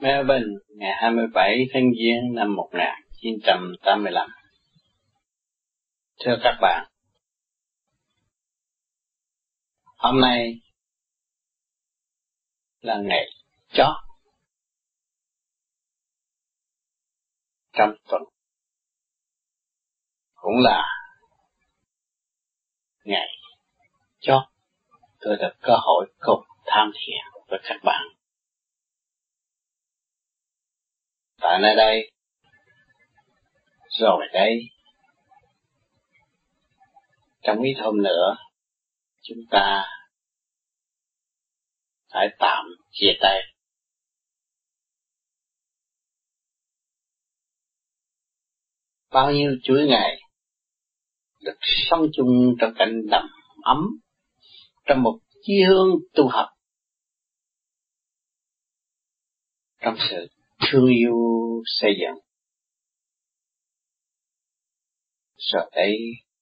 Melbourne, ngày 27 tháng Giêng năm 1985. Thưa các bạn, hôm nay là ngày chót trong tuần, cũng là ngày chót tôi được cơ hội cùng tham thiền với các bạn tại nơi đây. Rồi đây. Trong ít hôm nữa, chúng ta phải tạm chia tay. Bao nhiêu chuỗi ngày được sống chung trong cảnh đầm ấm, trong một chi hương tu học. Trong sự thương yêu xây dựng. Sợ ấy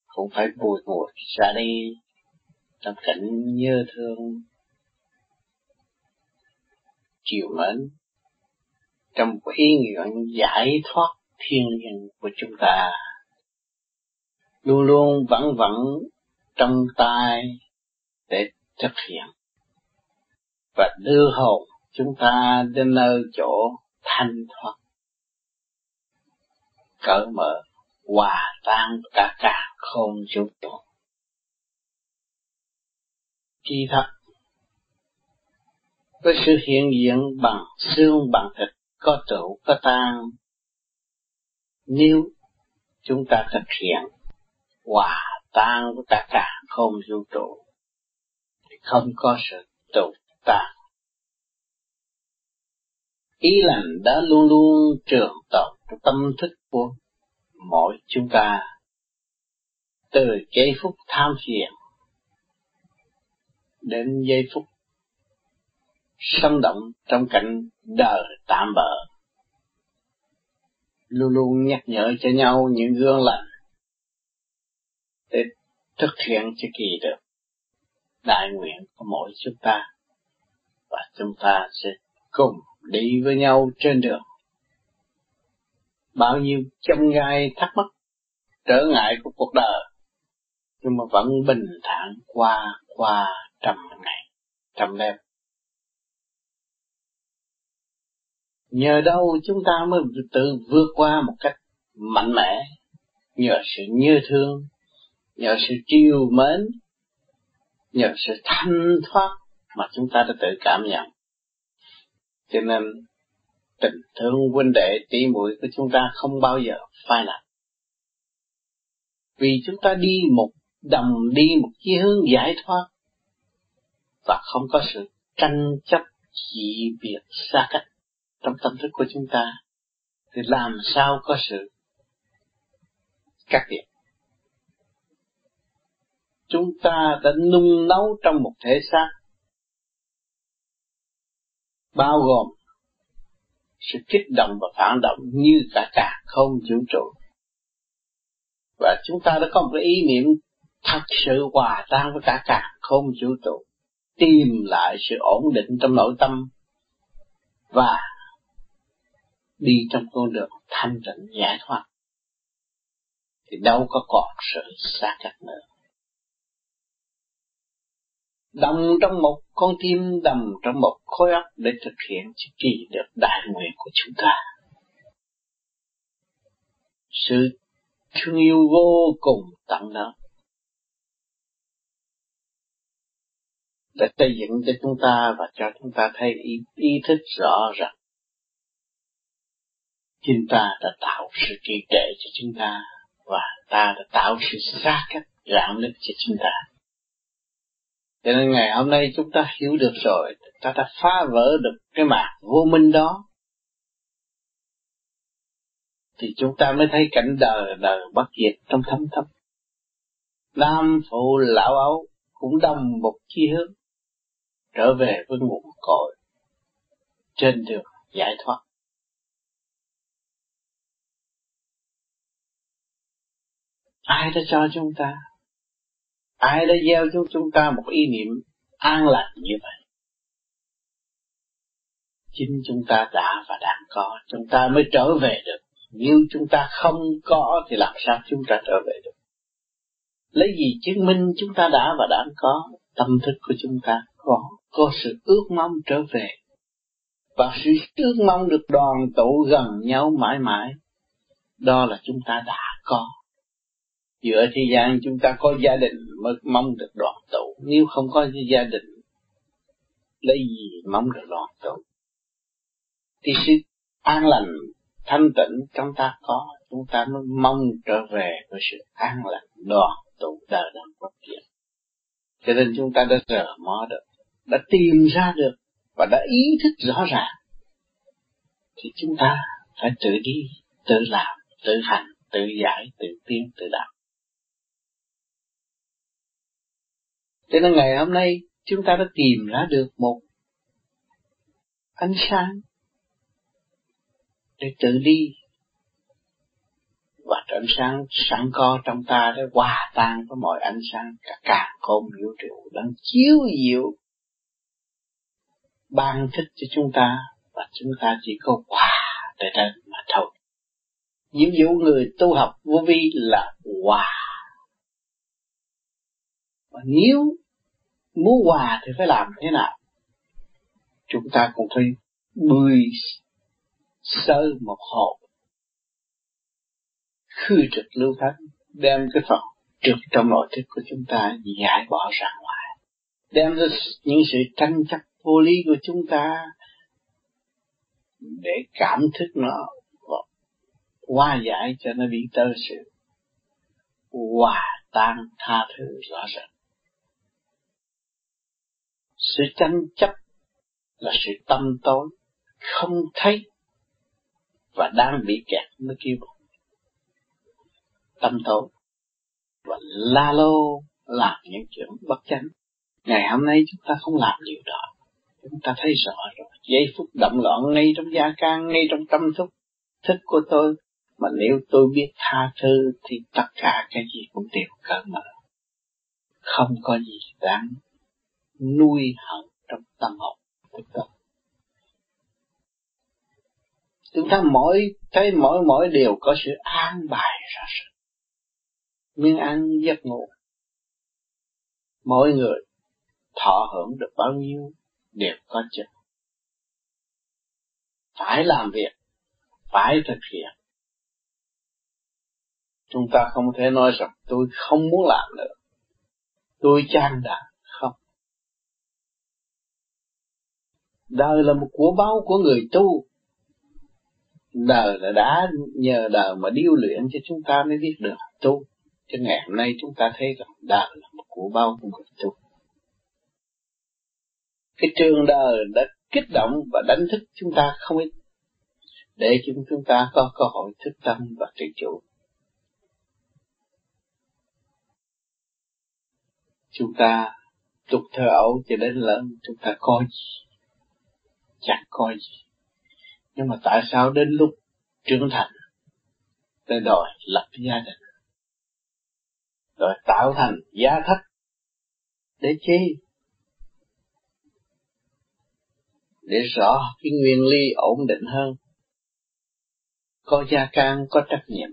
cũng phải bùi ngùi ra đi trong cảnh nhớ thương, chiều mến. Trong ý nguyện giải thoát thiên nhiên của chúng ta, luôn luôn vẫn vẫn trong tay để thực hiện và đưa hồn chúng ta đến nơi chỗ thanh thoát cởi mở, hòa tan cả cả không vũ trụ kỳ thật, với sự hiện diện bằng xương, bằng thịt, có trụ, có tan nếu chúng ta thực hiện hòa tan với cả cả không vũ trụ, thì không có sự tụ tan ý lành đã luôn luôn trường tồn trong tâm thức của mỗi chúng ta. Từ giây phút tham phiền đến giây phút sống động trong cảnh đời tạm bỡ luôn luôn nhắc nhở cho nhau những gương lành để thực hiện cho kỳ được đại nguyện của mỗi chúng ta. Và chúng ta sẽ cùng đi với nhau trên đường. Bao nhiêu chông gai thắc mắc, trở ngại của cuộc đời, nhưng mà vẫn bình thản qua qua trăm ngày, trăm đêm. Nhờ đâu chúng ta mới tự vượt qua một cách mạnh mẽ, nhờ sự như thương, nhờ sự chiều mến, nhờ sự thanh thoát mà chúng ta đã tự cảm nhận cho nên, tình thương huynh đệ tỷ muội của chúng ta không bao giờ phai lặng. Vì chúng ta đi một đồng đi một chi hướng giải thoát, và không có sự tranh chấp chỉ biệt, xa cách trong tâm thức của chúng ta, thì làm sao có sự cắt biệt chúng ta đã nung nấu trong một thể xác bao gồm sự kích động và phản động như cả cả không vũ trụ. Và chúng ta đã có một cái ý niệm thật sự hòa tan với cả cả không vũ trụ, tìm lại sự ổn định trong nội tâm và đi trong con đường thanh tịnh giải thoát thì đâu có còn sự xa cách nữa đồng trong một con tim đầm trong một khối óc để thực hiện chỉ kỳ được đại nguyện của chúng ta. Sự thương yêu vô cùng tận đó để xây dựng cho chúng ta và cho chúng ta thấy ý, ý thức rõ ràng. Chúng ta đã tạo sự kỳ trệ cho chúng ta và ta đã tạo sự xa cách rạn nứt cho chúng ta cho nên ngày hôm nay chúng ta hiểu được rồi, ta đã phá vỡ được cái mạc vô minh đó. Thì chúng ta mới thấy cảnh đời đời bất diệt trong thâm thâm. Nam phụ lão ấu cũng đồng một chi hướng trở về với nguồn cội trên đường giải thoát. Ai đã cho chúng ta ai đã gieo cho chúng ta một ý niệm an lành như vậy? Chính chúng ta đã và đang có. Chúng ta mới trở về được. Nếu chúng ta không có thì làm sao chúng ta trở về được? Lấy gì chứng minh chúng ta đã và đang có? Tâm thức của chúng ta có. Có sự ước mong trở về. Và sự ước mong được đoàn tụ gần nhau mãi mãi. Đó là chúng ta đã có giữa thế gian chúng ta có gia đình mới mong được đoàn tụ. Nếu không có gia đình, lấy gì mong được đoàn tụ? Thì sự an lành, thanh tịnh chúng ta có, chúng ta mới mong trở về với sự an lành, đoàn tụ đời đời bất diệt. Cho nên chúng ta đã rờ mò được, đã tìm ra được và đã ý thức rõ ràng. Thì chúng ta phải tự đi, tự làm, tự hành, tự giải, tự tiến, tự đạo. Cho nên ngày hôm nay, chúng ta đã tìm ra được một ánh sáng để tự đi. Và ánh sáng sẵn có trong ta để hòa tan với mọi ánh sáng, cả cả không vũ trụ đang chiếu diệu ban thích cho chúng ta. Và chúng ta chỉ có hòa tại đây mà thôi. Nhiệm vụ người tu học vô vi là hòa và nếu muốn hòa thì phải làm thế nào? Chúng ta cũng phải bươi sơ một hộp khư trực lưu thánh đem cái phần trực trong nội thức của chúng ta giải bỏ ra ngoài. Đem ra những sự tranh chấp vô lý của chúng ta để cảm thức nó hóa giải cho nó bị tơ sự, hòa tan tha thứ rõ ràng sự tranh chấp là sự tâm tối, không thấy và đang bị kẹt mới kêu tâm tối và la lô làm những chuyện bất chánh. Ngày hôm nay chúng ta không làm điều đó. Chúng ta thấy rõ rồi. Giây phút động loạn ngay trong gia can, ngay trong tâm thức. Thức của tôi, mà nếu tôi biết tha thứ thì tất cả cái gì cũng đều cởi mở. Không có gì đáng nuôi hận trong tâm hồn. Của tôi chúng ta mỗi, thấy mỗi mỗi điều có sự an bài ra sự miếng ăn giấc ngủ. Mỗi người thọ hưởng được bao nhiêu đều có chừng phải làm việc, phải thực hiện. Chúng ta không thể nói rằng tôi không muốn làm nữa. Tôi chán đã không đời là một của báo của người tu. Đời là đã nhờ đời mà điêu luyện cho chúng ta mới biết được tu. Cho ngày hôm nay chúng ta thấy rằng đời là một của bao của người tu. Cái trường đời đã kích động và đánh thức chúng ta không ít, để chúng chúng ta có cơ hội thức tâm và tự chủ. Chúng ta tục thơ ấu cho đến lớn, chúng ta có gì? Chẳng có gì. Nhưng mà tại sao đến lúc trưởng thành, tới đòi lập gia đình rồi tạo thành gia thất để chi? Để rõ cái nguyên lý ổn định hơn. Có gia can, có trách nhiệm,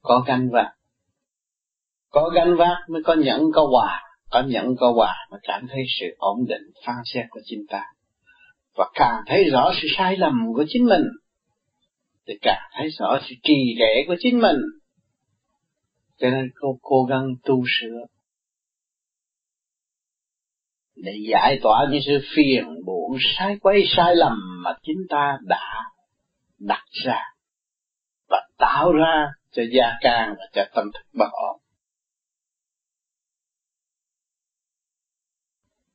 có ganh vác. Có ganh vác mới có nhẫn, có hòa có nhẫn, có hòa mà cảm thấy sự ổn định, phán xét của chính ta và càng thấy rõ sự sai lầm của chính mình, thì càng thấy rõ sự trì trệ của chính mình cho nên cô cố gắng tu sửa để giải tỏa những sự phiền muộn, sai quay sai lầm mà chính ta đã đặt ra và tạo ra cho gia can và cho tâm thức bất ổn.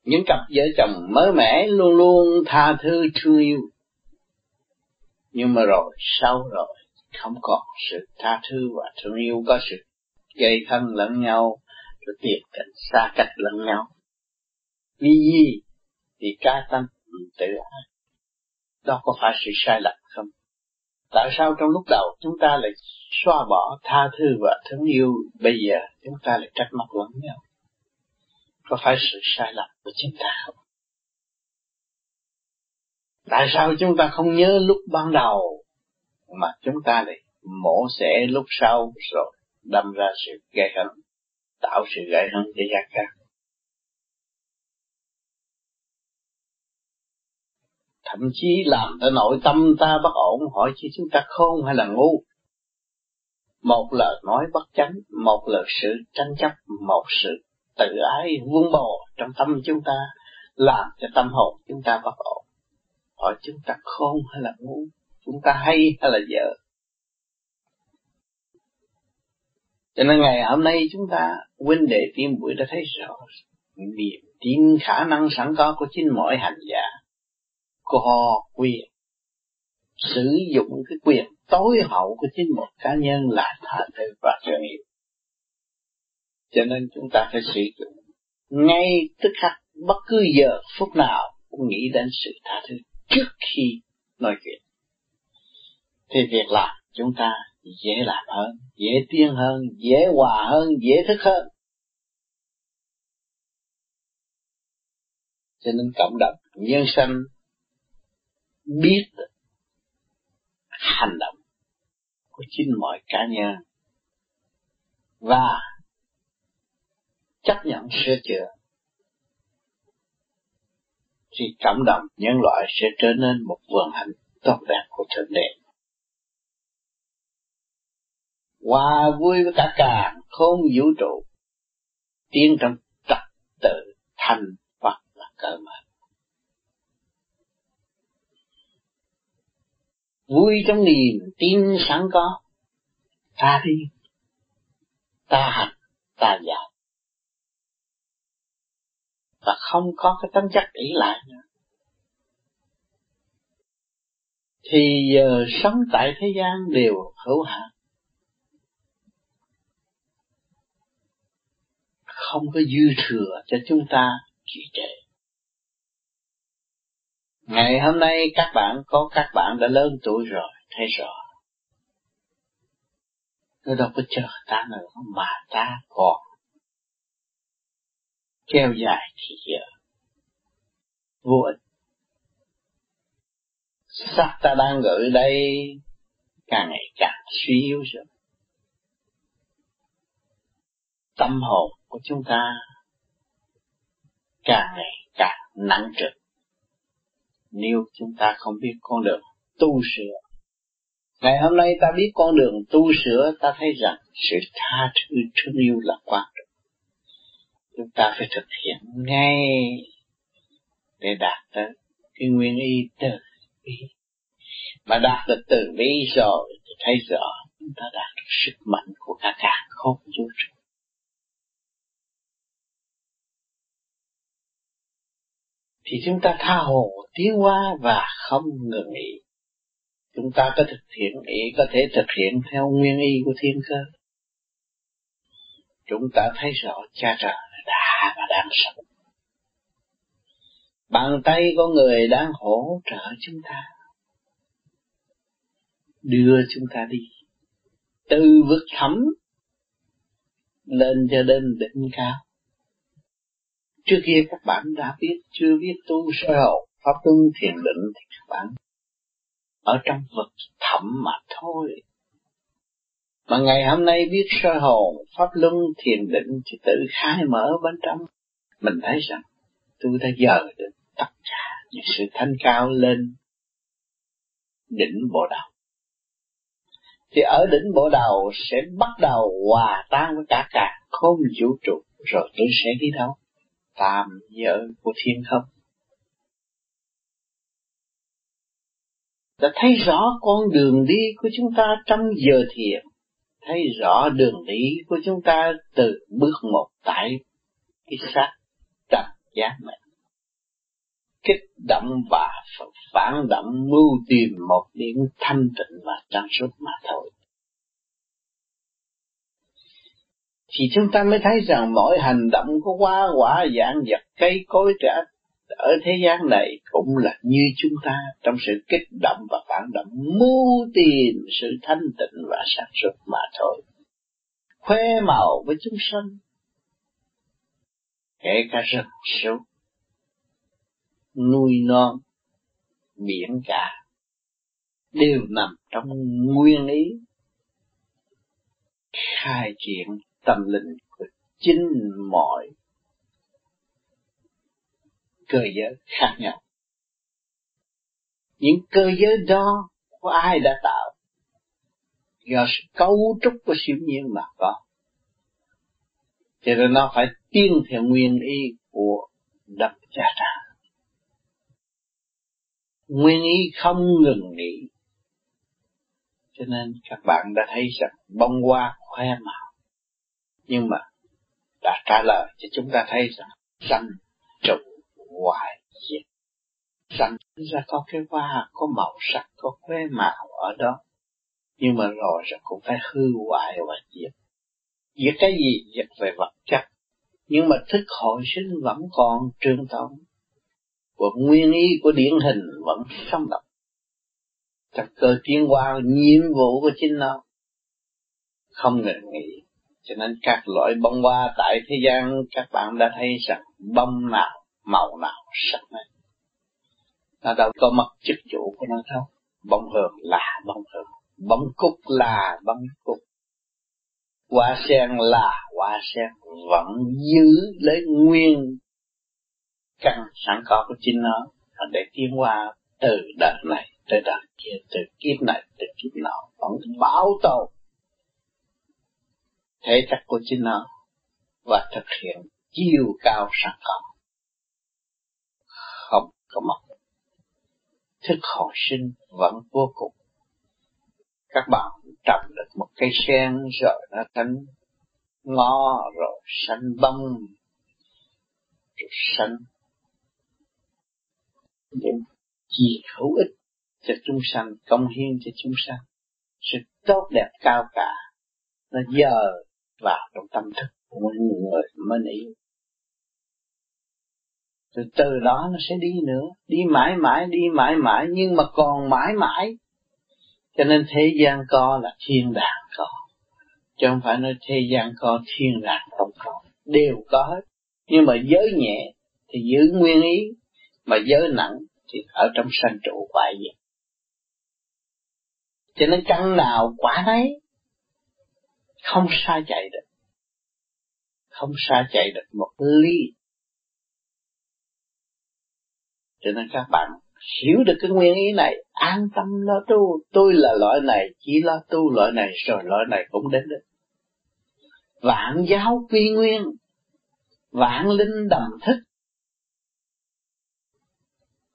Những cặp vợ chồng mới mẻ luôn luôn tha thứ thương yêu. Nhưng mà rồi, sau rồi, không còn sự tha thứ và thương yêu, có sự gây thân lẫn nhau, rồi tiệt cảnh xa cách lẫn nhau. Vì gì? Vì ca tâm tự ái. Đó có phải sự sai lầm không? Tại sao trong lúc đầu chúng ta lại xóa bỏ tha thứ và thương yêu, bây giờ chúng ta lại trách móc lẫn nhau? Có phải sự sai lầm của chúng ta không? Tại sao chúng ta không nhớ lúc ban đầu mà chúng ta lại mổ xẻ lúc sau rồi đâm ra sự gây hấn, tạo sự gây hấn cho gia khác. Thậm chí làm cho nội tâm ta bất ổn hỏi chứ chúng ta khôn hay là ngu. Một lời nói bất chánh, một lời sự tranh chấp, một sự tự ái vun bồ trong tâm chúng ta, làm cho tâm hồn chúng ta bất ổn. Hỏi chúng ta khôn hay là ngu, chúng ta hay hay là dở. Cho nên ngày hôm nay chúng ta huynh đệ tiên buổi đã thấy rõ niềm tin khả năng sẵn có của chính mỗi hành giả có quyền sử dụng cái quyền tối hậu của chính một cá nhân là tha thứ và thương yêu. Cho nên chúng ta phải sử dụng ngay tức khắc bất cứ giờ phút nào cũng nghĩ đến sự tha thứ trước khi nói chuyện. Thì việc làm chúng ta dễ làm hơn, dễ tiến hơn, dễ hòa hơn, dễ thức hơn. Cho nên cộng đồng nhân sanh biết hành động của chính mọi cá nhân và chấp nhận sửa chữa. Thì cộng đồng nhân loại sẽ trở nên một vườn hạnh tốt đẹp của thượng đế. Hòa vui với cả càng không vũ trụ, tiến trong trật tự thành Phật là cơ mà vui trong niềm tin sẵn có ta đi, ta hành, ta dạy và không có cái tính chất ỷ lại nữa thì giờ sống tại thế gian đều hữu hạn không có dư thừa cho chúng ta trì trệ. Ngày hôm nay các bạn có các bạn đã lớn tuổi rồi, thấy rõ. Nó đâu có chờ ta nữa mà ta còn kéo dài thì giờ vô ích. Sắc ta đang gửi đây càng ngày càng suy yếu rồi. Tâm hồn của chúng ta càng ngày càng nặng trịch nếu chúng ta không biết con đường tu sửa. Ngày hôm nay ta biết con đường tu sửa, ta thấy rằng sự tha thứ thương yêu là quan. Chúng ta phải thực hiện ngay để đạt tới cái nguyên y từ bi. Mà đạt được từ bi rồi thì thấy rõ chúng ta đạt được sức mạnh của cả cả không vũ trụ. thì chúng ta tha hồ tiến hóa và không ngừng nghỉ. Chúng ta có thực hiện, ý có thể thực hiện theo nguyên y của thiên cơ. Chúng ta thấy rõ cha trời đã và đang sống. Bàn tay của người đang hỗ trợ chúng ta. Đưa chúng ta đi. Từ vực thẳm lên cho đến đỉnh cao Trước kia các bạn đã biết, chưa biết tu sơ hậu, pháp tuân thiền định thì các bạn ở trong vực thẳm mà thôi. Mà ngày hôm nay biết sơ hồn, pháp luân, thiền định thì tự khai mở bên trong. Mình thấy rằng tôi đã giờ được tất cả những sự thanh cao lên đỉnh bộ đầu. Thì ở đỉnh bộ đầu sẽ bắt đầu hòa tan với cả cả không vũ trụ rồi tôi sẽ đi đâu? tạm giới của thiên không. Đã thấy rõ con đường đi của chúng ta trong giờ thiền, thấy rõ đường đi của chúng ta từ bước một tại cái xác trần giác mệnh Kích động và phản động mưu tìm một điểm thanh tịnh và trang suốt mà thôi. thì chúng ta mới thấy rằng mọi hành động của hoa quả dạng vật, cây cối trả ở thế gian này cũng là như chúng ta trong sự kích động và phản động mưu tìm sự thanh tịnh và sản xuất mà thôi. Khoe màu với chúng sanh, kể cả rừng sâu, nuôi non, biển cả đều nằm trong nguyên ý khai triển tâm linh của chính mọi cơ giới khác nhau. Những cơ giới đó của ai đã tạo? Do sự cấu trúc của siêu nhiên mà có. Cho nên nó phải tiên theo nguyên ý của đập cha trả. Nguyên ý không ngừng nghỉ. Cho nên các bạn đã thấy rằng bông hoa khoe màu. Nhưng mà đã trả lời cho chúng ta thấy rằng xanh hoài diệt. rằng ra có cái hoa, có màu sắc, có khoe màu ở đó. Nhưng mà rồi rồi cũng phải hư hoại và diệt. Diệt cái gì? Diệt về vật chất. Nhưng mà thức hội sinh vẫn còn trường tồn. Và nguyên ý của điển hình vẫn sống động. Trật cơ tiến qua nhiệm vụ của chính nó không ngừng nghỉ cho nên các loại bông hoa tại thế gian các bạn đã thấy rằng bông nào màu nào sắc này nó đâu có mất chức chủ của nó đâu. Bông hường là bông hường. Bông cúc là bông cúc. Hoa sen là hoa sen. Vẫn giữ lấy nguyên căn sẵn có của chính nó. Để tiến qua từ đời này, tới đời kia, từ kiếp này, từ kiếp nọ, vẫn bảo tồn thể chất của chính nó và thực hiện chiều cao sẵn có không có mất. Thức hồi sinh vẫn vô cùng. Các bạn trồng được một cây sen rồi nó thành ngó rồi xanh bông, rồi xanh những gì hữu ích cho chúng sanh, công hiến cho chúng sanh. Sự tốt đẹp cao cả, nó giờ vào trong tâm thức của người mới ý từ từ đó nó sẽ đi nữa. Đi mãi mãi, đi mãi mãi, nhưng mà còn mãi mãi. Cho nên thế gian co là thiên đàng co. Chứ không phải nói thế gian co, thiên đàng không có đều có hết. Nhưng mà giới nhẹ thì giữ nguyên ý. Mà giới nặng thì ở trong sanh trụ hoại diệt cho nên căn nào quả nấy, không xa chạy được. Không xa chạy được một ly cho nên các bạn hiểu được cái nguyên ý này, an tâm lo tu. Tôi là loại này, chỉ lo tu loại này, rồi loại này cũng đến được. Vạn giáo quy nguyên, vạn linh đầm thức.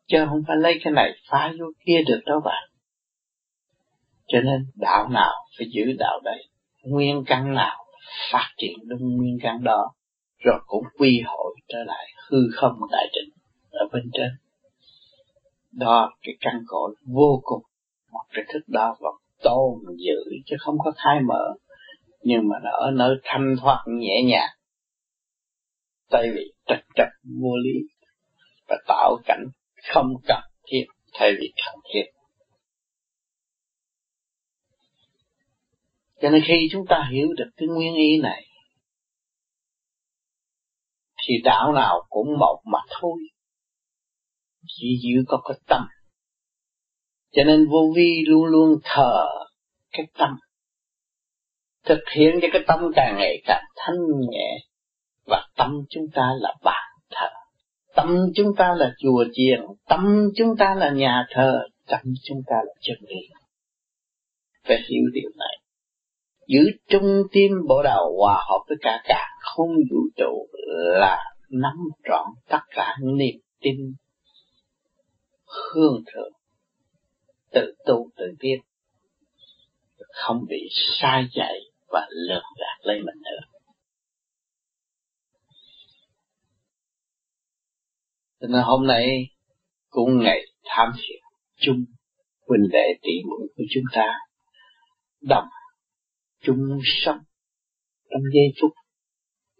Chứ không phải lấy cái này phá vô kia được đâu bạn. Cho nên đạo nào phải giữ đạo đấy. Nguyên căn nào phát triển đúng nguyên căn đó, rồi cũng quy hội trở lại hư không đại định ở bên trên đó, cái căn cội vô cùng. Một cái thức đó vẫn tôn giữ, chứ không có khai mở. Nhưng mà nó ở nơi thanh thoát, nhẹ nhàng. Tại vì trật trật vô lý và tạo cảnh không cần thiết, thay vì cần thiết. Cho nên khi chúng ta hiểu được cái nguyên ý này, thì đạo nào cũng một mà thôi chỉ giữ có cái tâm. Cho nên vô vi luôn luôn thờ cái tâm. Thực hiện cho cái tâm càng ngày càng thanh nhẹ, và tâm chúng ta là bàn thờ. Tâm chúng ta là chùa chiền, tâm chúng ta là nhà thờ, tâm chúng ta là chân lý. Phải hiểu điều này. Giữ trung tim bộ đầu hòa hợp với cả cả không vũ trụ là nắm trọn tất cả niềm tin hương thượng, tự tu tự biết không bị sai dạy và lừa gạt lấy mình nữa. Cho nên hôm nay, cũng ngày tham thiền chung, huynh đệ tỷ muội của chúng ta, đồng chung sống trong giây phút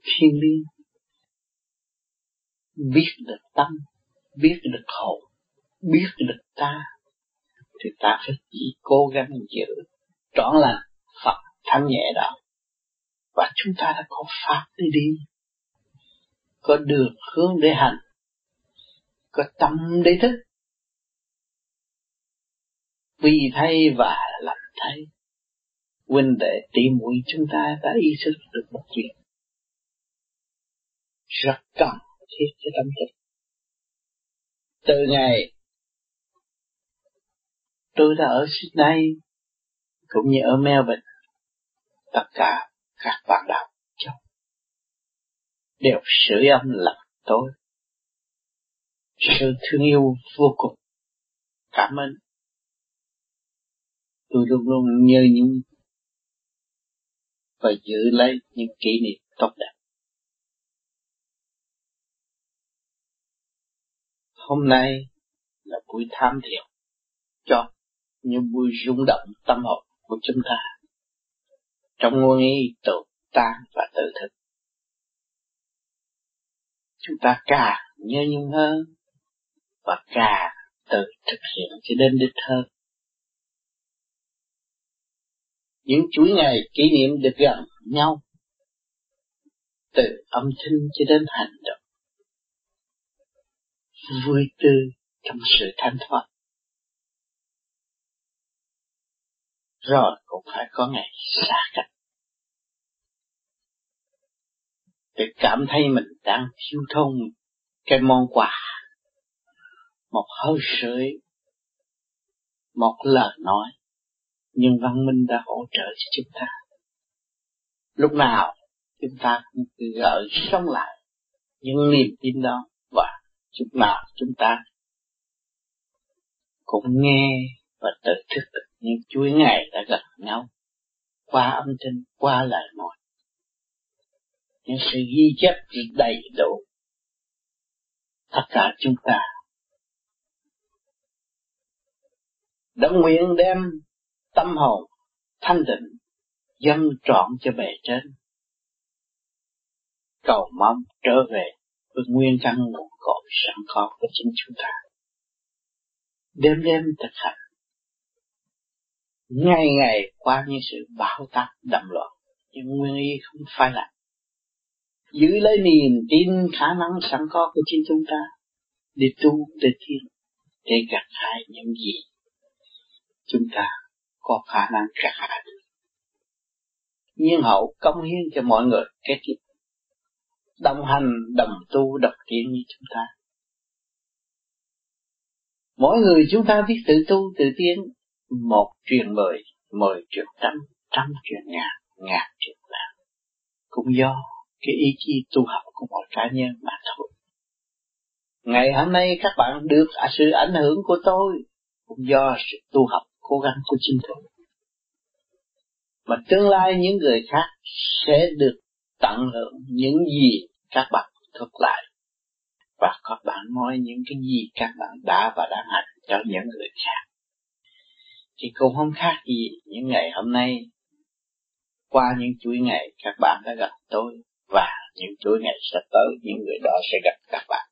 thiên liêng, biết được tâm, biết được hồn biết được ta, thì ta phải chỉ cố gắng giữ trọn là Phật thanh nhẹ đó và chúng ta đã có pháp để đi, có đường hướng để hành, có tâm để thức. Vì thay và lành thay, huynh đệ tỷ muội chúng ta đã ý thức được một chuyện. Rất cần thiết cho tâm thức. Từ ngày tôi đã ở Sydney, cũng như ở Melbourne, tất cả các bạn đạo trong đều sử âm là tôi. Sự thương yêu vô cùng. Cảm ơn. Tôi luôn luôn nhớ những và giữ lấy những kỷ niệm tốt đẹp. Hôm nay là buổi tham thiền cho những vui rung động tâm hồn của chúng ta. Trong ngôn nghi tự tan và tự thực chúng ta càng nhớ nhung hơn và càng tự thực hiện cho đến đích hơn. Những chuỗi ngày kỷ niệm được gần nhau từ âm thanh cho đến hành động. Vui tươi trong sự thanh thoát. Rồi, cũng phải có ngày xa cách. Để cảm thấy mình đang thiếu thốn cái món quà. Một hơi sưởi, một lời nói, nhưng văn minh đã hỗ trợ cho chúng ta. Lúc nào chúng ta cũng gợi sống lại những niềm tin đó và lúc nào chúng ta cũng nghe và tự thức được những chuỗi ngày đã gặp nhau, qua âm thanh, qua lời nói những sự ghi chép đầy đủ. Tất cả chúng ta đã nguyện đem tâm hồn, thanh định dâng trọn cho bề trên. Cầu mong trở về với nguyên căn nguồn cội sẵn có của chính chúng ta. Đêm đêm thực hành ngày ngày qua những sự bão táp đậm loạn nhưng nguyên y không phải là giữ lấy niềm tin khả năng sẵn có của chính chúng ta, để tu để thiên để gặt hái những gì chúng ta có khả năng gặt hái nhiên hậu công hiến cho mọi người cái tiếp đồng hành, đồng tu, đồng tiến như chúng ta. Mỗi người chúng ta biết tự tu, tự tiến một truyền mười mười truyền trăm trăm truyền ngàn ngàn truyền vạn cũng do cái ý chí tu học của mỗi cá nhân mà thôi. Ngày hôm nay các bạn được à, sự ảnh hưởng của tôi cũng do sự tu học cố gắng của chính tôi. Mà tương lai những người khác sẽ được tận hưởng những gì các bạn thuật lại. Và các bạn nói những cái gì các bạn đã và đang hành cho những người khác thì cũng không khác gì những ngày hôm nay. Qua những chuỗi ngày các bạn đã gặp tôi, và những chuỗi ngày sắp tới, những người đó sẽ gặp các bạn.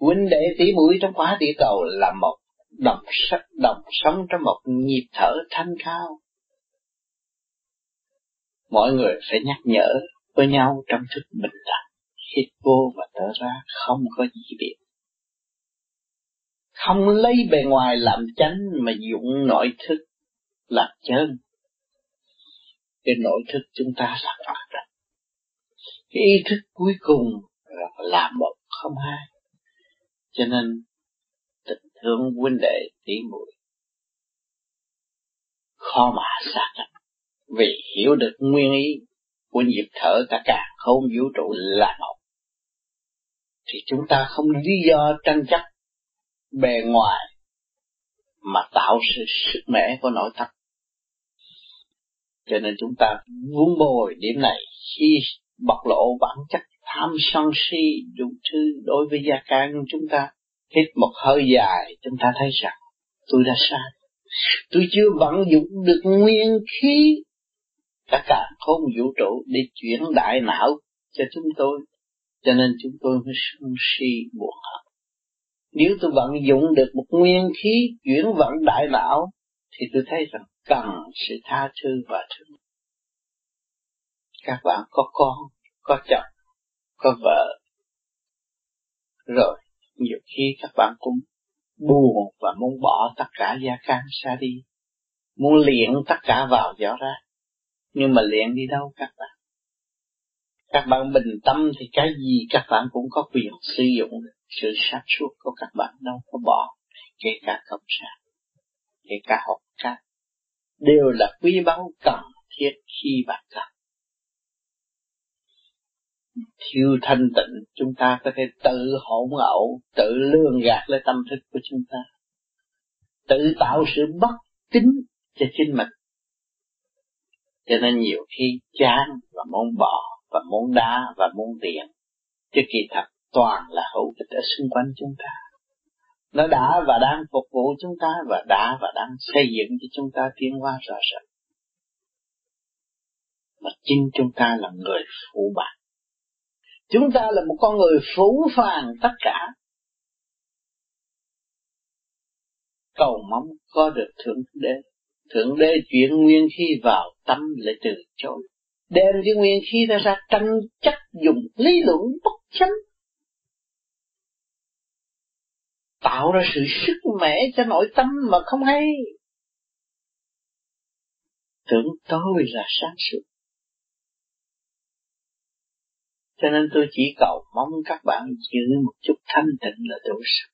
Huynh đệ tỷ mũi trong quá địa cầu là một đồng sắc, đồng sống trong một nhịp thở thanh cao. Mọi người phải nhắc nhở với nhau trong thức bình đẳng hít vô và thở ra không có gì biệt không lấy bề ngoài làm chánh mà dụng nội thức làm chân. Cái nội thức chúng ta sẵn phát ra cái ý thức cuối cùng là làm một không hai. Cho nên, tình thương huynh đệ tỷ muội khó mà xa cách. Vì hiểu được nguyên ý của nhịp thở cả cả không vũ trụ là một, thì chúng ta không lý do tranh chấp bề ngoài mà tạo sự sức mẻ của nội tâm. Cho nên chúng ta vun bồi điểm này khi bộc lộ bản chất tham sân si dụng thứ đối với gia can chúng ta, hít một hơi dài, chúng ta thấy rằng tôi đã sai. Tôi chưa vận dụng được nguyên khí. Cả cả không vũ trụ để chuyển đại não cho chúng tôi. Cho nên chúng tôi mới sân si buồn hận nếu tôi vận dụng được một nguyên khí chuyển vận đại não thì tôi thấy rằng cần sự tha thứ và thương các bạn có con có chồng có vợ rồi nhiều khi các bạn cũng buồn và muốn bỏ tất cả gia can xa đi, muốn luyện tất cả vào gió ra. Nhưng mà luyện đi đâu các bạn? Các bạn bình tâm thì cái gì các bạn cũng có quyền sử dụng sự sáng suốt của các bạn đâu có bỏ, kể cả cộng sản, kể cả học ca, đều là quý báu cần thiết khi bạn cần. Thiếu thanh tịnh chúng ta có thể tự hỗn ẩu tự lương gạt lấy tâm thức của chúng ta tự tạo sự bất tín cho chính mình. Cho nên nhiều khi chán và muốn bỏ và muốn đá và muốn tiền chứ kỳ thật toàn là hữu ích ở xung quanh chúng ta nó đã và đang phục vụ chúng ta và đã và đang xây dựng cho chúng ta tiến hóa rõ rệt mà chính chúng ta là người phụ bạc Chúng ta là một con người phú phàng tất cả. Cầu mong có được Thượng Đế. Thượng Đế chuyển nguyên khí vào tâm lại từ chối. Đem cái nguyên khí ra ra tranh chấp dùng lý luận bất chánh. Tạo ra sự sức mẻ cho nội tâm mà không hay. Tưởng tôi là sáng suốt cho nên tôi chỉ cầu mong các bạn giữ một chút thanh tịnh là đủ sức.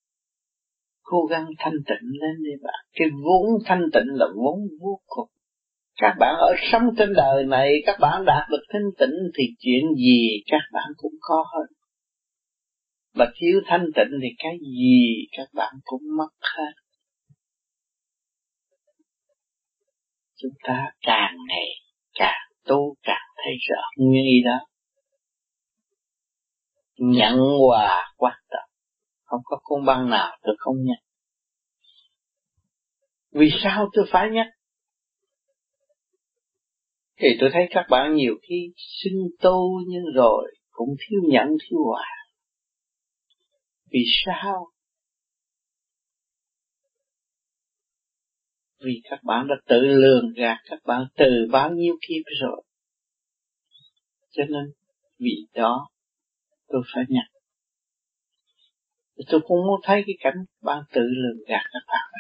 Cố gắng thanh tịnh lên đi bạn. Cái vốn thanh tịnh là vốn vô cùng. Các bạn ở sống trên đời này, các bạn đạt được thanh tịnh thì chuyện gì các bạn cũng có hết. Mà thiếu thanh tịnh thì cái gì các bạn cũng mất hết. Chúng ta càng ngày càng tu, càng thấy rõ nguyên ý đó nhận quà quan trọng không có công băng nào, tôi không nhận vì sao tôi phải nhắc thì tôi thấy các bạn nhiều khi xưng tu nhưng rồi cũng thiếu nhận, thiếu hòa vì sao? Vì các bạn đã tự lường gạt các bạn từ bao nhiêu kiếp rồi. Cho nên, vì đó, tôi phải nhận tôi cũng muốn thấy cái cảnh bạn tự lường gạt các bạn.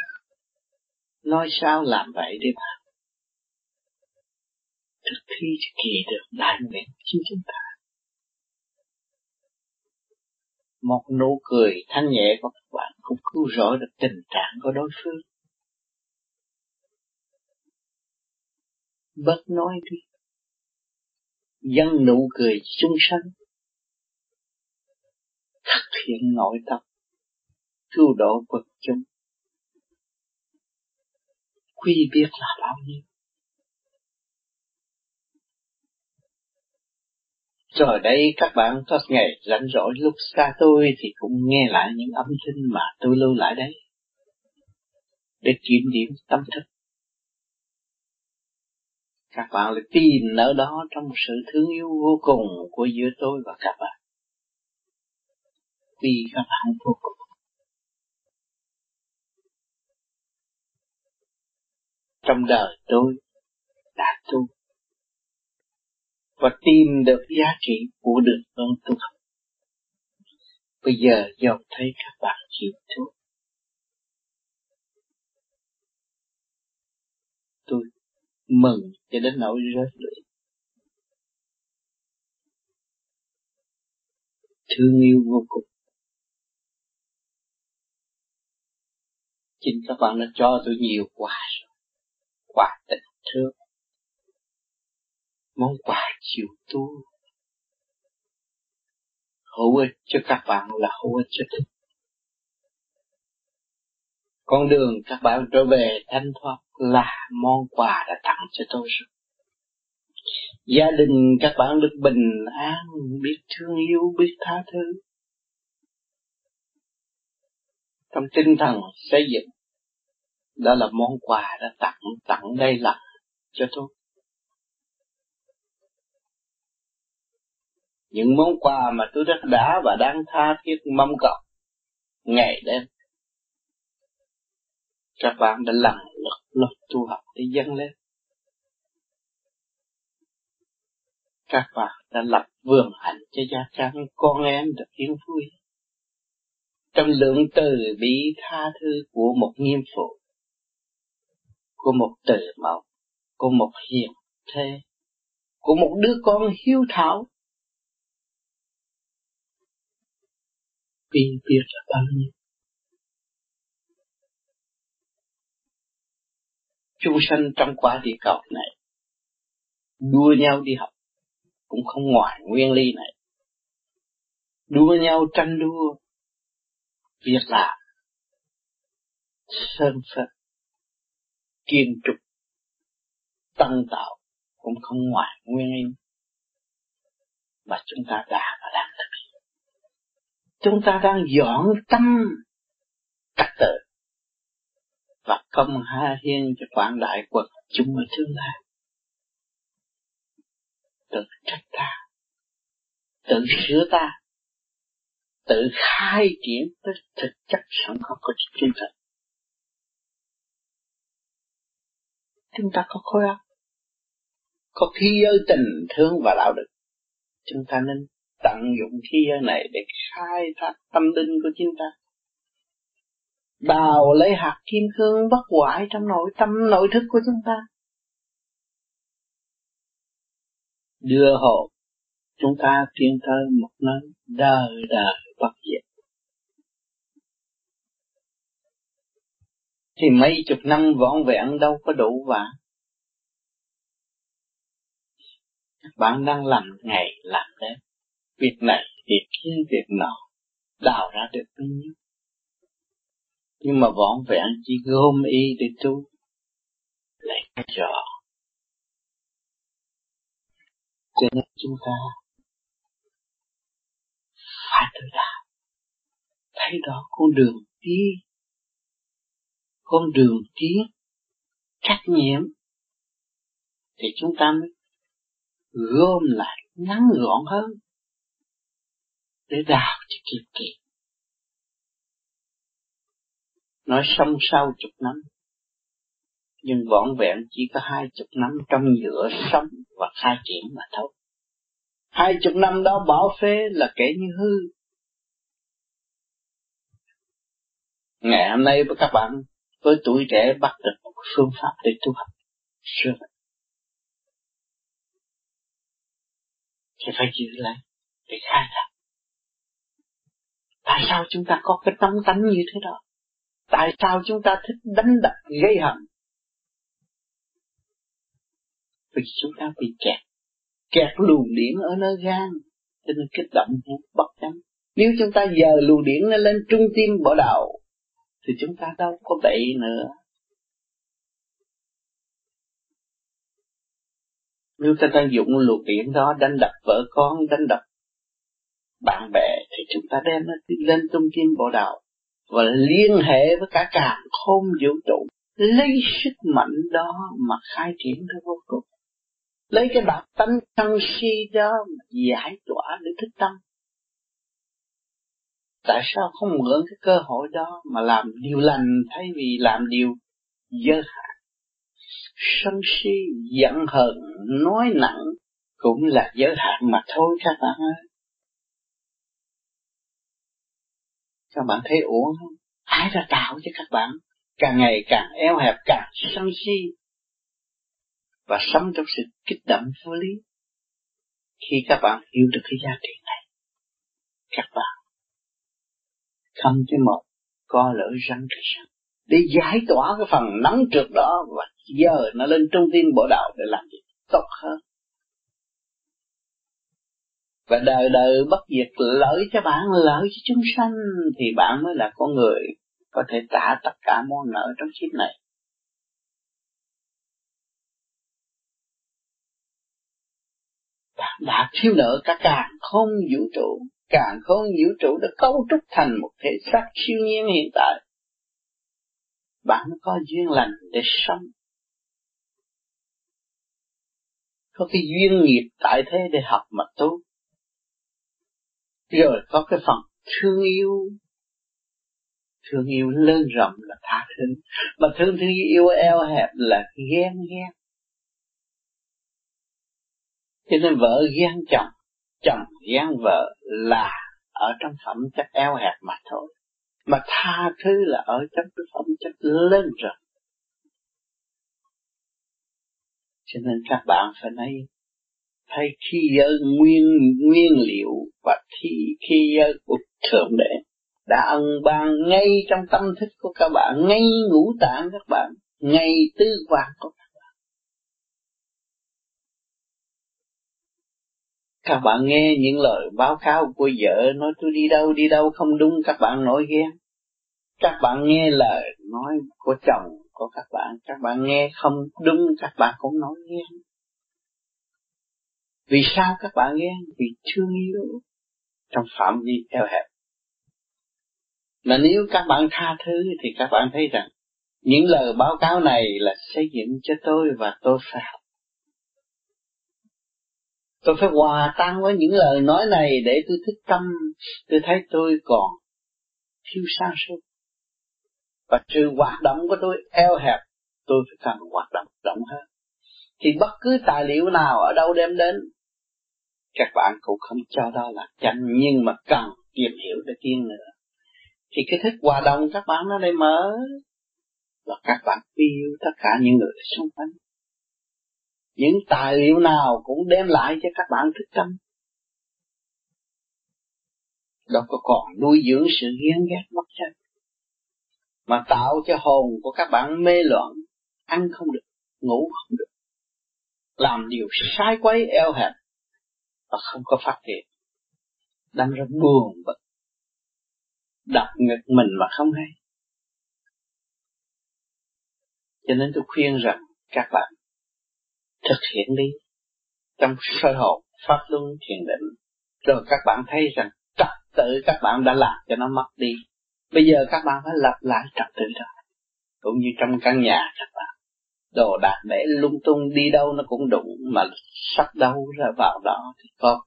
Nói sao làm vậy đi bạn? Thực thi kỳ được đại nguyện chính chúng ta. Một nụ cười thanh nhẹ của các bạn cũng cứu rỗi được tình trạng của đối phương. Bớt nói đi. Dân nụ cười chung sanh. Thực hiện nội tâm. Cứu độ vật chúng quy biết là bao nhiêu. Rồi đây các bạn có ngày rảnh rỗi lúc xa tôi thì cũng nghe lại những âm thanh mà tôi lưu lại đấy. Để kiểm điểm tâm thức. Các bạn lại tìm ở đó trong một sự thương yêu vô cùng của giữa tôi và các bạn. Vì các bạn vô cùng. Trong đời tôi, đã tu và tìm được giá trị của đường lối tu học. Bây giờ dòng thấy các bạn chịu tu. Tôi mừng cho đến nỗi rớt lệ. Thương yêu vô cùng. Chính các bạn đã cho tôi nhiều quà rồi. Quà tình thương. Món quà chiều tu. Hữu ích cho các bạn là hữu ích cho tôi. Con đường các bạn trở về thanh thoát là món quà đã tặng cho tôi rồi. Gia đình các bạn được bình an, biết thương yêu, biết tha thứ. trong tinh thần xây dựng đó là món quà đã tặng tặng đây là cho tôi những món quà mà tôi rất đã và đang tha thiết mong cầu ngày đêm các bạn đã lần lượt lượt tu học để dâng lên các bạn đã lập vườn hạnh cho gia trang con em được yên vui trong lượng từ bi tha thứ của một nghiêm phụ, của một từ mẫu, của một hiền thê, của một đứa con hiếu thảo. Bi biết là bao nhiêu. Chúng sanh trong quả địa cầu này, đua nhau đi học, cũng không ngoài nguyên lý này. Đua nhau tranh đua, việc làm, sơn phật kiên trục tăng tạo, cũng không ngoài nguyên lý. Mà chúng ta đã và đang thực hiện chúng ta đang dọn tâm trật tự. Và công ha hiên cho quảng đại quần chúng ở tương lai tự trách ta. Tự sửa ta. Tự khai triển tới thực chất sẵn có của chúng ta. Chúng ta có khối óc, có khí giới tình thương và đạo đức. Chúng ta nên tận dụng khí giới này để khai thác tâm linh của chúng ta. Đào lấy hạt kim cương bất hoại trong nội tâm, nội thức của chúng ta. Đưa hồn chúng ta tiến tới một nơi đời đời bất diệt. Thì mấy chục năm vọn vẹn đâu có đủ và bạn đang làm ngày làm đêm việc này việc kia việc nọ đào ra được bao nhiêu? Nhưng mà vọn vẹn chỉ gom y để tu lấy cái trò cho nên chúng ta phải tự đạo thấy đó, con đường đi, con đường tiến trách nhiệm, thì chúng ta mới gom lại ngắn gọn hơn để đào cho kịp kịp nói xong sau chục năm, nhưng vọn vẹn chỉ có hai chục năm trong giữa sống và khai triển mà thôi. Hai chục năm đó bỏ phế là kể như hư. Ngày hôm nay với các bạn với tuổi trẻ bắt được một phương pháp để tu học sửa thì phải giữ lại để khai thác. Tại sao chúng ta có cái tâm tánh như thế đó? Tại sao chúng ta thích đánh đập, gây hận? vì chúng ta bị kẹt kẹt luồng điển ở nơi gan, cho nên kích động bất chấp. nếu chúng ta giờ luồng điển nó lên trung tim bộ đầu thì chúng ta đâu có bậy nữa nếu ta đang dụng luồng điển đó đánh đập vợ con, đánh đập bạn bè thì chúng ta đem nó lên trung tâm bộ đạo và liên hệ với cả càng khôn vũ trụ, lấy sức mạnh đó mà khai triển ra vô cùng. Lấy cái bạc tánh sân si đó mà giải tỏa để thức tâm. Tại sao không mượn cái cơ hội đó mà làm điều lành thay vì làm điều dơ hạn? Sân si giận hờn, nói nặng cũng là giới hạn mà thôi các bạn ơi. Các bạn thấy uổng không ai đã tạo cho các bạn. Càng ngày càng eo hẹp càng sân si. Và sống trong sự kích động vô lý. Khi các bạn hiểu được cái giá trị này, các bạn không cho một co lỡ răng cái răng để giải tỏa cái phần nóng trượt đó và giờ nó lên trung tim bộ đạo để làm gì? Tốt hơn và đời đời bất diệt lợi cho bạn, lợi cho chúng sanh, thì bạn mới là con người có thể trả tất cả món nợ trong kiếp này. Đã thiếu nợ cả càng không vũ trụ, càng không vũ trụ đã cấu trúc thành một thể xác siêu nhiên hiện tại. Bạn có duyên lành để sống. Có cái duyên nghiệp tại thế để học mà tu rồi có cái phần thương yêu. Thương yêu lớn rộng là tha thứ. Mà thương thương yêu eo hẹp là ghen ghét cho nên vợ ghen chồng chồng ghen vợ là ở trong phẩm chất eo hẹp mà thôi. Mà tha thứ là ở trong cái phẩm chất lớn rộng. Cho nên các bạn phải nói hay khi giới nguyên nguyên liệu và thi khi giới của thượng đế đã ân ban ngay trong tâm thức của các bạn, ngay ngũ tạng các bạn, ngay tư quan của các bạn. Các bạn nghe những lời báo cáo của vợ nói, tôi đi đâu đi đâu không đúng các bạn nổi ghen các bạn nghe lời nói của chồng của các bạn các bạn nghe không đúng các bạn cũng nói ghen vì sao các bạn ghen vì thương yêu trong phạm vi eo hẹp mà nếu các bạn tha thứ thì các bạn thấy rằng những lời báo cáo này là xây dựng cho tôi và tôi phải học. Tôi phải hòa tan với những lời nói này để tôi thức tâm, tôi thấy tôi còn thiếu sáng suốt. Và trừ hoạt động của tôi eo hẹp, tôi phải cần hoạt động rộng hơn. Thì bất cứ tài liệu nào ở đâu đem đến, các bạn cũng không cho đó là chánh nhưng mà cần tìm hiểu để tiên nữa. Thì cái thức hòa đồng các bạn nó lại mở. Và các bạn yêu tất cả những người xung quanh. Những tài liệu nào cũng đem lại cho các bạn thức tâm. Đâu có còn nuôi dưỡng sự ghen ghét mất chân mà tạo cho hồn của các bạn mê loạn, ăn không được, ngủ không được. Làm điều sai quấy, eo hẹp và không có phát triển đang rất buồn, bực, đập ngực mình mà không hay. Cho nên tôi khuyên rằng các bạn thực hiện đi. Trong sơ hồn, pháp luân, thiền định, rồi các bạn thấy rằng trật tự các bạn đã làm cho nó mất đi. Bây giờ các bạn phải lập lại trật tự đó. Cũng như trong căn nhà các bạn đồ đạc để lung tung đi đâu nó cũng đụng mà sắp đâu ra vào đó thì có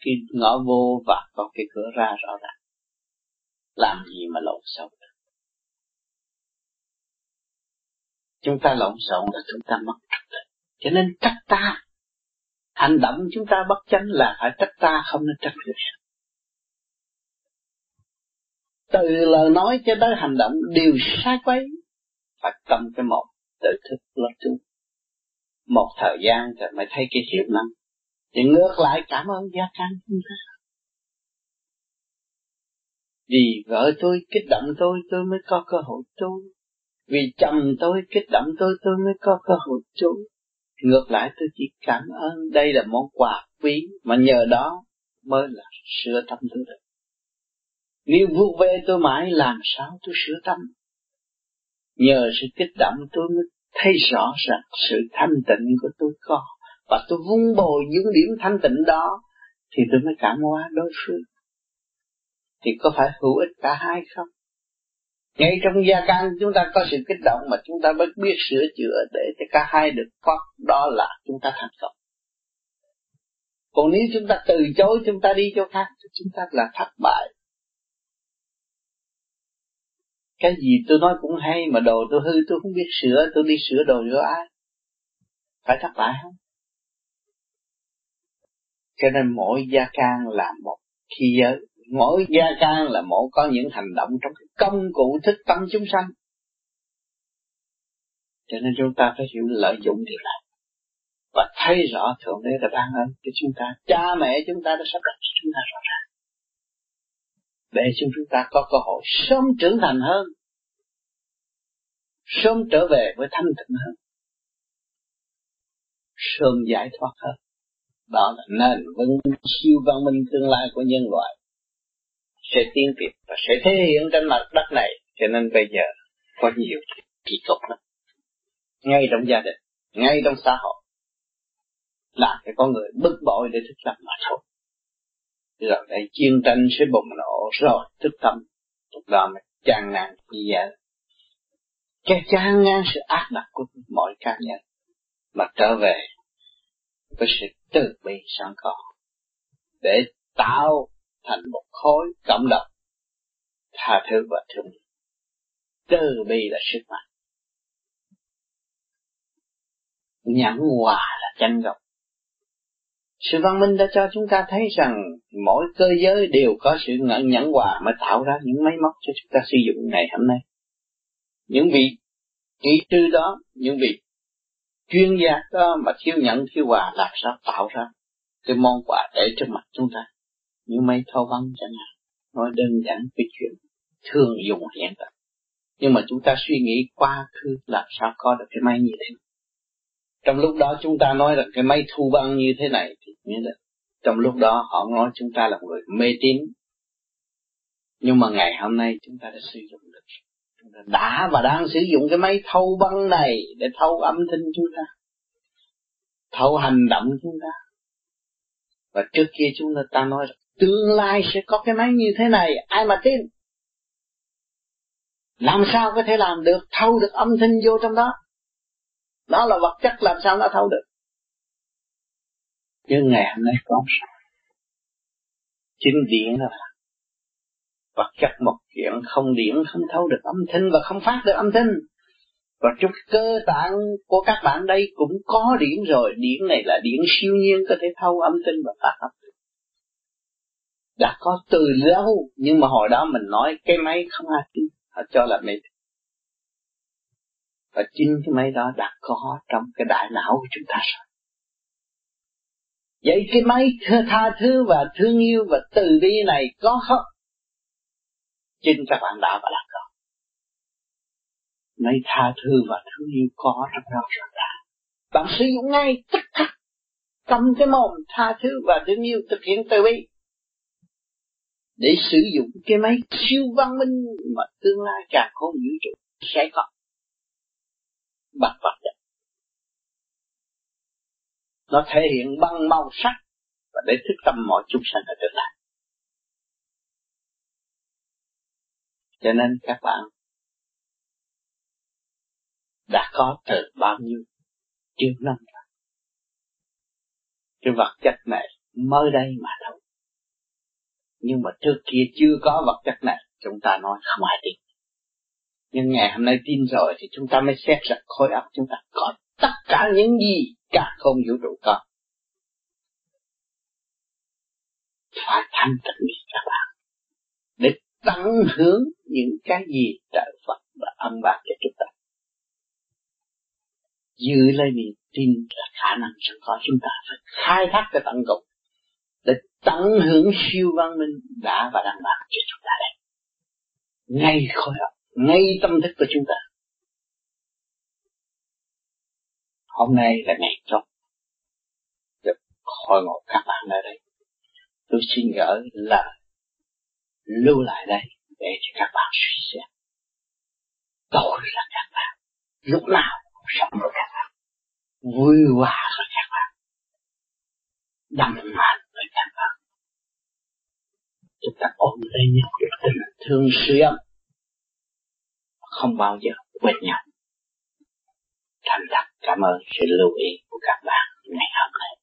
cái ngõ vô và có cái cửa ra rõ ràng. Làm gì mà lộn xộn chúng ta lộn xộn là chúng ta mất trật tự. Cho nên trách ta. Hành động chúng ta bất chánh là phải trách ta, không nên trách người từ lời nói cho tới hành động đều sai quấy. Phải cầm cái một tự thức lo tu một thời gian rồi mới thấy cái hiệu năng thì ngược lại cảm ơn gia can chúng ta vì vợ tôi kích động tôi, tôi mới có cơ hội tu. Vì chồng tôi kích động tôi, tôi mới có cơ hội tu. Ngược lại tôi chỉ cảm ơn đây là món quà quý mà nhờ đó mới là sửa tâm tôi được. Nếu vuốt về tôi mãi làm sao tôi sửa tâm. Nhờ sự kích động tôi mới thấy rõ rằng sự thanh tịnh của tôi có. Và tôi vun bồi những điểm thanh tịnh đó, thì tôi mới cảm hóa đối phương thì có phải hữu ích cả hai không? Ngay trong gia can chúng ta có sự kích động mà chúng ta mới biết sửa chữa để cho cả hai được có đó là chúng ta thành công. Còn nếu chúng ta từ chối, chúng ta đi chỗ khác, thì chúng ta là thất bại. Cái gì tôi nói cũng hay mà đồ tôi hư, tôi không biết sửa, tôi đi sửa đồ cho ai. Phải thất bại không? Cho nên mỗi gia can là một khi giới. Mỗi gia can là mỗi có những hành động trong cái công cụ thức tâm chúng sanh. Cho nên chúng ta phải hiểu lợi dụng điều này. Và thấy rõ thượng đế đã ban ơn cho chúng ta. Cha mẹ chúng ta đã sắp đặt cho chúng ta rõ ràng để cho chúng ta có cơ hội sớm trưởng thành hơn, sớm trở về với thanh tịnh hơn, sớm giải thoát hơn. Đó là nền vững siêu văn minh tương lai của nhân loại. Sẽ tiến triển và sẽ thể hiện trên mặt đất này. Cho nên bây giờ có nhiều kỳ cục lắm. Ngay trong gia đình, ngay trong xã hội, là phải con người bức bội để thức lập mà thôi. Rồi đây, chiến tranh sẽ bùng nổ rồi, thức tâm lúc đó mới chán ngàn như vậy. Cái chán ngang sự ác độc của mọi cá nhân mà trở về với sự từ bi sẵn có để tạo thành một khối cộng đồng tha thứ và thương từ bi là sức mạnh. Nhẫn hòa là chân gốc sự văn minh đã cho chúng ta thấy rằng mỗi cơ giới đều có sự nhẫn nhẫn hòa mới tạo ra những máy móc cho chúng ta sử dụng ngày hôm nay. Những vị kỹ sư đó, những vị chuyên gia đó mà thiếu nhận thiếu hòa làm sao tạo ra cái món quà để trước mặt chúng ta. Những máy thao văn chẳng hạn, nói đơn giản cái chuyện thường dùng hiện tại. Nhưng mà chúng ta suy nghĩ quá khứ làm sao có được cái máy như thế trong lúc đó chúng ta nói là cái máy thu băng như thế này thì nghĩa là trong lúc đó họ nói chúng ta là người mê tín. Nhưng mà ngày hôm nay chúng ta đã sử dụng được. Chúng ta đã và đang sử dụng cái máy thâu băng này để thâu âm thanh chúng ta, thâu hành động chúng ta. Và trước kia chúng ta ta nói tương lai sẽ có cái máy như thế này, ai mà tin? Làm sao có thể làm được, thâu được âm thanh vô trong đó? Đó là vật chất làm sao nó thấu được. Nhưng ngày hôm nay có sao. Chính điện là vật chất một chuyện, không điện không thấu được âm thanh và không phát được âm thanh. Và trong cơ tạng của các bạn đây cũng có điện rồi. Điện này là điện siêu nhiên có thể thâu âm thanh và phát âm đã có từ lâu, nhưng mà hồi đó mình nói, cái máy không ai tin. Họ cho là mê và chính cái máy đó đã có trong cái đại não của chúng ta rồi. Vậy cái máy tha thứ và thương yêu và từ bi này có không? Chính các bạn đã và đang có. Máy tha thứ và thương yêu có trong đó rồi ta. Bạn sử dụng ngay tất cả cầm cái mồm tha thứ và thương yêu thực hiện từ bi. Để sử dụng cái máy siêu văn minh mà tương lai càng không vũ trụ sẽ có bằng vật chất nó thể hiện bằng màu sắc và để thức tâm mọi chúng sanh ở trên này. Cho nên các bạn đã có từ bao nhiêu triệu năm rồi. Cái vật chất này mới đây mà thôi. Nhưng mà trước kia chưa có vật chất này, chúng ta nói không ai tin nhưng ngày hôm nay tin rồi thì chúng ta mới xét rằng khối óc chúng ta có tất cả những gì cả không vũ trụ có. Phải thanh tịnh đi các bạn. Để tận hưởng những cái gì trợ Phật và âm bạc cho chúng ta. Giữ lấy niềm tin là khả năng sẵn có chúng ta phải khai thác cái tận cùng để tận hưởng siêu văn minh đã và đang bạc cho chúng ta đây. Ngay khối óc ngay tâm thức của chúng ta. Hôm nay là ngày chót. Được hội ngộ các bạn ở đây. Tôi xin gửi lời lưu lại đây để cho các bạn suy xét. Tôi là các bạn. Lúc nào cũng sống với các bạn. Vui hòa với các bạn. Đầm mạnh với các bạn. Chúng ta ôm lấy nhau tình thương xuyên không bao giờ quên nhau. Thành thật cảm ơn sự lưu ý của các bạn ngày hôm nay.